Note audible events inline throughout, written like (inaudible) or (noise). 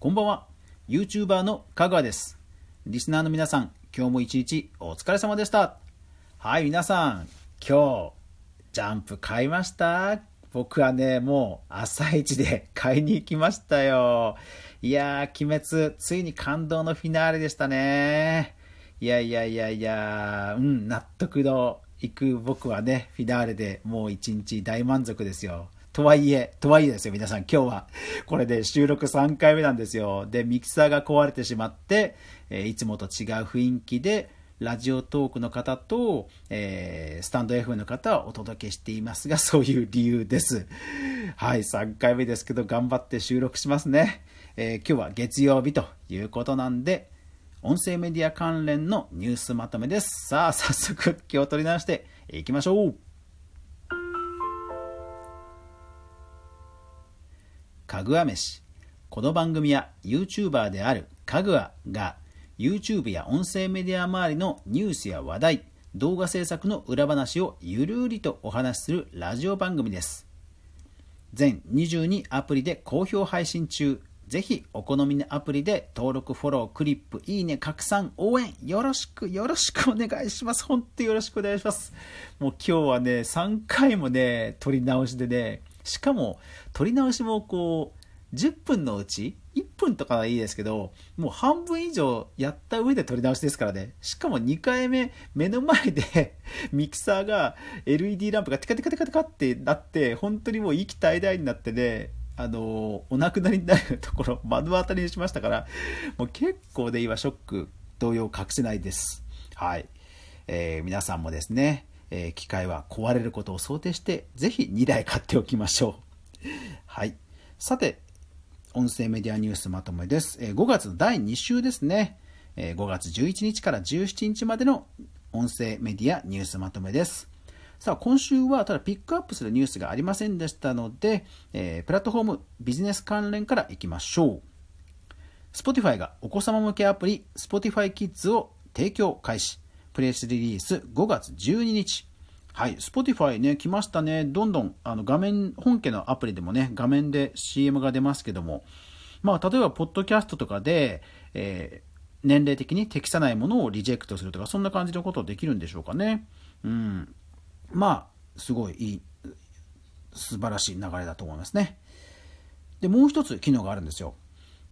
こんばんは。YouTuber の香川です。リスナーの皆さん、今日も一日お疲れ様でした。はい、皆さん、今日、ジャンプ買いました？僕はね、もう朝一で買いに行きましたよ。いやー、鬼滅、ついに感動のフィナーレでしたね。いやいやいやいや、うん、納得のいく僕はね、フィナーレでもう一日大満足ですよ。とはいえ、とはいえですよ、皆さん、今日は。これで収録3回目なんですよ。で、ミキサーが壊れてしまって、えいつもと違う雰囲気で、ラジオトークの方と、えースタンド F の方はお届けしていますが、(laughs) そういう理由です。はい、3回目ですけど、頑張って収録しますね。えー今日は月曜日ということなんで、音声メディア関連のニュースまとめです。さあ、早速気を取り直していきましょう。かぐわ飯。この番組は YouTuber であるかぐわが YouTube や音声メディア周りのニュースや話題、動画制作の裏話をゆるりとお話しするラジオ番組です。全22アプリで好評配信中。ぜひお好みのアプリで登録、フォロー、クリップ、いいね、拡散、応援、よろしく、よろしくお願いします。本当よろしくお願いします。もう今日はね、3回もね、撮り直しでね、しかも、撮り直しもこう、10分のうち、1分とかはいいですけど、もう半分以上やった上で撮り直しですからね。しかも2回目、目の前で (laughs) ミキサーが LED ランプがテカテカテカテカってなって、本当にもう息絶え絶えになってね、あのお亡くなりになるところ、目の当たりにしましたから、もう結構で今、ショック、動揺隠せないです。はい。えー皆さんもですね、えー機械は壊れることを想定して、ぜひ2台買っておきましょう。(laughs) はい。さて、音声メディアニュースまとめです。えー5月の第2週ですね。えー5月11日から17日までの音声メディアニュースまとめです。さあ、今週はただピックアップするニュースがありませんでしたので、えープラットフォームビジネス関連からいきましょう。Spotify がお子様向けアプリ Spotify Kids を提供開始。プレスリリース5月12日。はい、Spotify ね、来ましたね。どんどんあの画面、本家のアプリでもね、画面で CM が出ますけども、まあ、例えば、ポッドキャストとかで、えー年齢的に適さないものをリジェクトするとか、そんな感じのことできるんでしょうかね。うん。まあ、すごいいい、素晴らしい流れだと思いますね。で、もう一つ機能があるんですよ。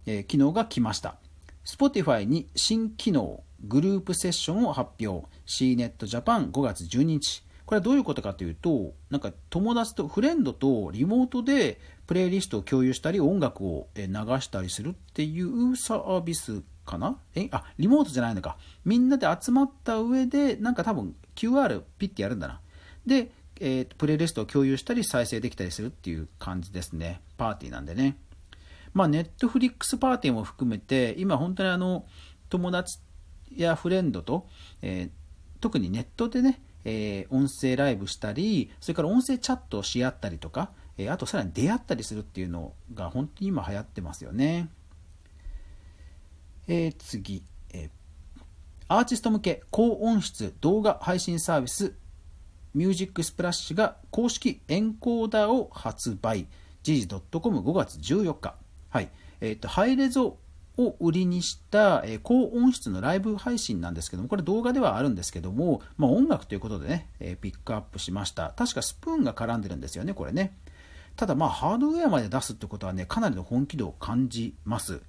えー機能が来ました。Spotify に新機能、グループセッションを発表。CNET Japan 5月12日。これはどういうことかというと、なんか友達と、フレンドとリモートでプレイリストを共有したり、音楽を流したりするっていうサービスかな？え、あ、リモートじゃないのか。みんなで集まった上で、なんか多分 QR ピッてやるんだな。で、えープレイリストを共有したり再生できたりするっていう感じですね。パーティーなんでね。まあ、ネットフリックスパーティーも含めて、今本当にあの、友達やフレンドと、えー特にネットでね、えー音声ライブしたり、それから音声チャットをし合ったりとか、えあとさらに出会ったりするっていうのが本当に今流行ってますよね。え次、えアーティスト向け高音質動画配信サービスミュージックスプラッシュが公式エンコーダーを発売。時事 .com5 月14日。はい。えっ、と、ハイレゾを売りにした、え高音質のライブ配信なんですけども、これ動画ではあるんですけども、まあ音楽ということでね、えピックアップしました。確かスプーンが絡んでるんですよね、これね。ただまあハードウェアまで出すってことはね、かなりの本気度を感じます。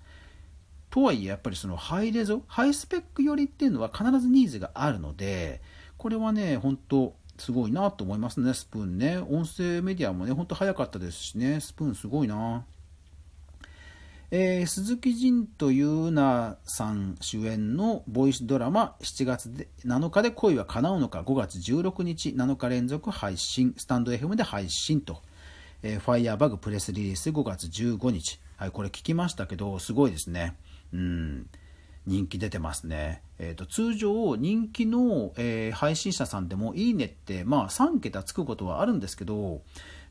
とはいえやっぱりそのハイレゾハイスペック寄りっていうのは必ずニーズがあるのでこれはね本当すごいなと思いますねスプーンね音声メディアもね本当早かったですしねスプーンすごいなえー鈴木仁と優奈さん主演のボイスドラマ7月で7日で恋は叶うのか5月16日7日連続配信スタンド FM で配信とえーファイヤーバグプレスリリース5月15日。はい、これ聞きましたけど、すごいですね。うん。人気出てますね。えっ、と、通常、人気の、えー配信者さんでも、いいねって、まあ、3桁つくことはあるんですけど、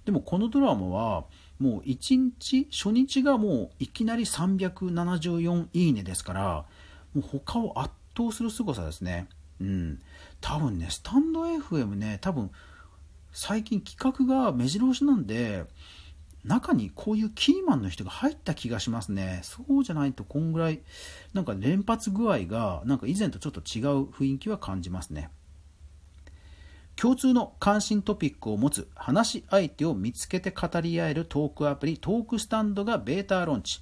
でもこのドラマは、もう1日、初日がもういきなり374いいねですから、もう他を圧倒する凄さですね。うん。多分ね、スタンド FM ね、多分、最近企画が目白押しなんで、中にこういうキーマンの人が入った気がしますね。そうじゃないとこんぐらい、なんか連発具合が、なんか以前とちょっと違う雰囲気は感じますね。共通の関心トピックを持つ話し相手を見つけて語り合えるトークアプリトークスタンドがベータロンチ。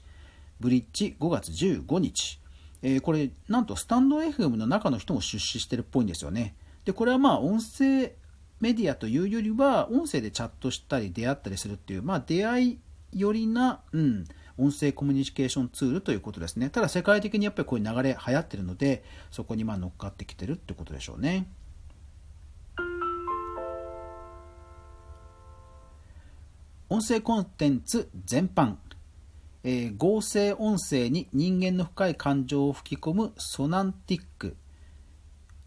ブリッジ5月15日。えー、これ、なんとスタンド FM の中の人も出資してるっぽいんですよね。で、これはまあ音声メディアというよりは、音声でチャットしたり出会ったりするっていう、まあ出会いよりな、うん、音声コミュニケーションツールということですね。ただ世界的にやっぱりこういう流れ流行ってるので、そこにま乗っかってきてるってことでしょうね。音声コンテンツ全般。えー、合成音声に人間の深い感情を吹き込むソナンティック。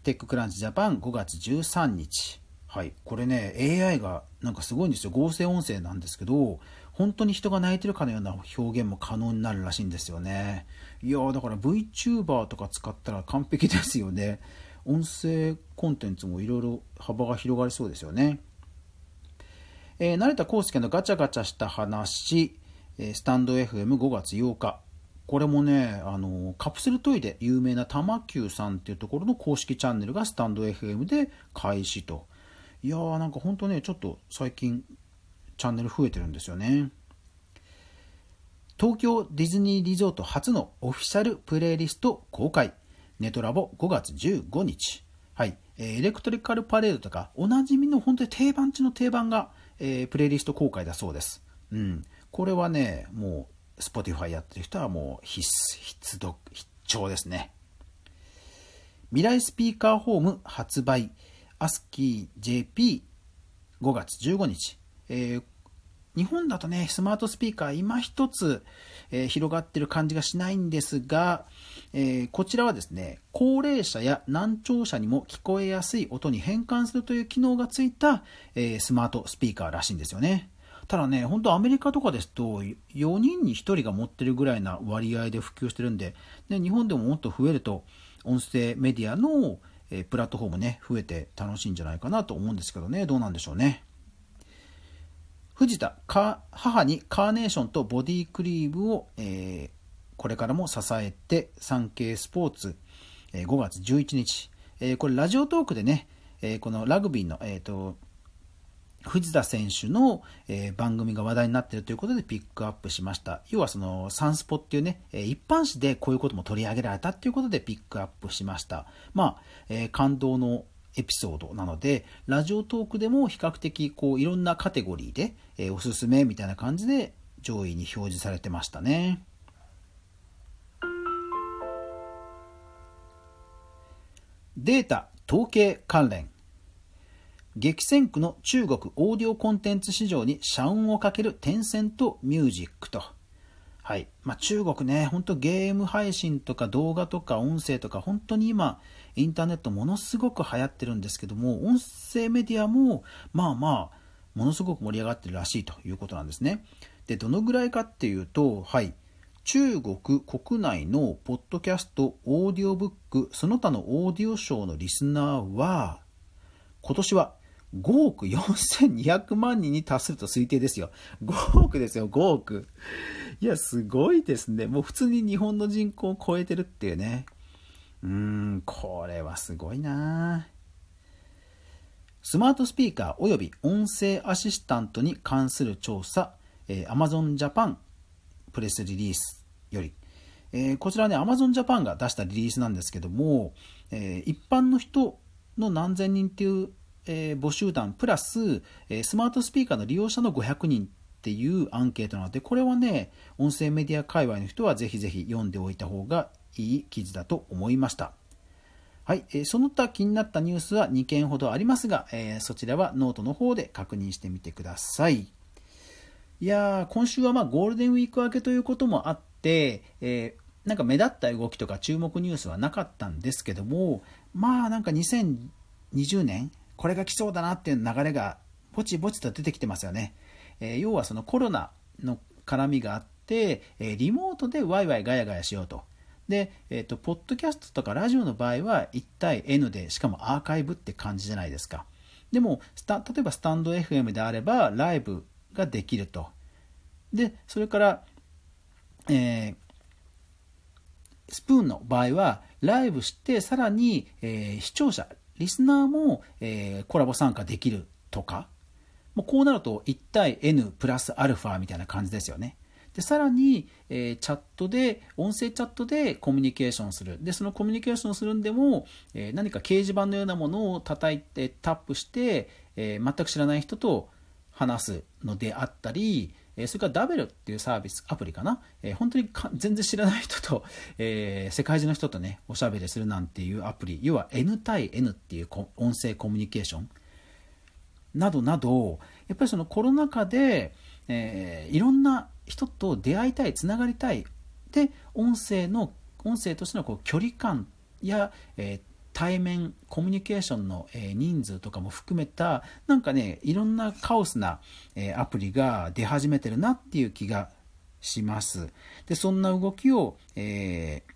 テッククランチジャパン5月13日。はい。これね AI がなんかすごいんですよ。合成音声なんですけど本当に人が泣いてるかのような表現も可能になるらしいんですよね。いやだから VTuber とか使ったら完璧ですよね。音声コンテンツもいろいろ幅が広がりそうですよね。えー、成田康介のガチャガチャした話、スタンド FM5 月8日。これもね、あの、カプセルトイで有名な玉球さんっていうところの公式チャンネルがスタンド FM で開始と。いやーなんかほんとね、ちょっと最近チャンネル増えてるんですよね。東京ディズニーリゾート初のオフィシャルプレイリスト公開。ネトラボ5月15日。はい。エレクトリカルパレードとか、おなじみの本当に定番中の定番が、えー、プレイリスト公開だそうです。うん。これはね、もう Spotify やってる人はもう必須、必読、必聴ですね。未来スピーカーホーム発売、アスキー JP5 月15日。えー、日本だとね、スマートスピーカー今一つ、えー、広がってる感じがしないんですが、えー、こちらはですね、高齢者や難聴者にも聞こえやすい音に変換するという機能がついた、えー、スマートスピーカーらしいんですよね。ただね、本当アメリカとかですと、4人に1人が持ってるぐらいな割合で普及してるんで、で日本でももっと増えると、音声メディアの、えプラットフォームね、増えて楽しいんじゃないかなと思うんですけどね、どうなんでしょうね。藤田、母にカーネーションとボディクリームを、えー、これからも支えて、産経スポーツ、えー、5月11日、えー、これラジオトークでね、えこのラグビーの、えっ、と、藤田選手の、えー、番組が話題になっているということでピックアップしました。要はそのサンスポっていうね、え、一般紙でこういうことも取り上げられたということでピックアップしました。まあ、えー、感動のエピソードなので、ラジオトークでも比較的こういろんなカテゴリーで、えおすすめみたいな感じで上位に表示されてましたね。データ統計関連激戦区の中国オーディオコンテンツ市場に社運をかけるテンセントミュージックと。はい。まあ、中国ね、本当ゲーム配信とか動画とか音声とか本当に今インターネットものすごく流行ってるんですけども、音声メディアもまあまあものすごく盛り上がってるらしいということなんですね。で、どのぐらいかっていうと、はい。中国国内のポッドキャスト、オーディオブック、その他のオーディオショーのリスナーは、今年は5億4200万人に達すると推定ですよ。5億ですよ、5億。いや、すごいですね。もう普通に日本の人口を超えてるっていうね。うーん、これはすごいなスマートスピーカー及び音声アシスタントに関する調査、えー、Amazon Japan プレスリリースより、えー、こちらね、Amazon Japan が出したリリースなんですけども、えー、一般の人の何千人っていうえー、母集団プラス、えー、スマートスピーカーの利用者の500人っていうアンケートなので、これはね、音声メディア界隈の人はぜひぜひ読んでおいた方がいい記事だと思いました。はい、えー、その他気になったニュースは2件ほどありますが、えー、そちらはノートの方で確認してみてください。いやー、今週はまあゴールデンウィーク明けということもあって、えー、なんか目立った動きとか注目ニュースはなかったんですけども、まあなんか2020年、これが来そうだなっていう流れがぼちぼちと出てきてますよね。えー、要はそのコロナの絡みがあって、えー、リモートでワイワイガヤガヤしようと。で、えっ、ー、と、ポッドキャストとかラジオの場合は1対 N で、しかもアーカイブって感じじゃないですか。でも、例えばスタンド FM であればライブができると。でそれから、え、スプーンの場合はライブしてさらに、え、視聴者リスナーも、えー、コラボ参加できるとかもうこうなると1対 N プラスアルファみたいな感じですよね。でさらに、えー、チャットで音声チャットでコミュニケーションするでそのコミュニケーションするんでも、えー、何か掲示板のようなものを叩いてタップして、えー、全く知らない人と話すのであったり、えそれからダベルっていうサービスアプリかな、え本当に全然知らない人と、(laughs) え世界中の人とねおしゃべりするなんていうアプリ要は N 対 N っていう音声コミュニケーション？などなどやっぱりそのコロナ禍で、えいろんな人と出会いたいつながりたい。で音声の音声としてのこう距離感や、えー、対面コミュニケーションの、え、人数とかも含めたなんかねいろんなカオスな、え、アプリが出始めてるなっていう気がしますでそんな動きを、えー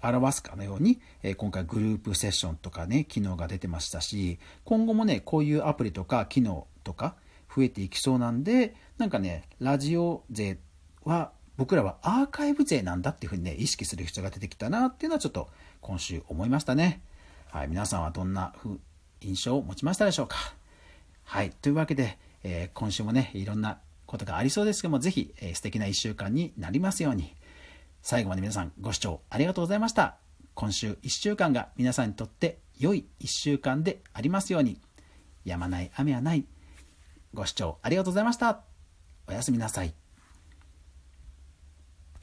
表すかのように、え今回グループセッションとかね機能が出てましたし今後もねこういうアプリとか機能とか増えていきそうなんでなんかねラジオ勢は僕らはアーカイブ勢なんだっていうふうにね、意識する必要が出てきたなっていうのはちょっと今週思いましたね。はい、皆さんはどんな印象を持ちましたでしょうか？はい、というわけで、えー、今週もね、いろんなことがありそうですけども、ぜひ、えー、素敵な1週間になりますように。最後まで皆さんご視聴ありがとうございました。今週1週間が皆さんにとって良い1週間でありますように。やまない雨はない。ご視聴ありがとうございました。おやすみなさい。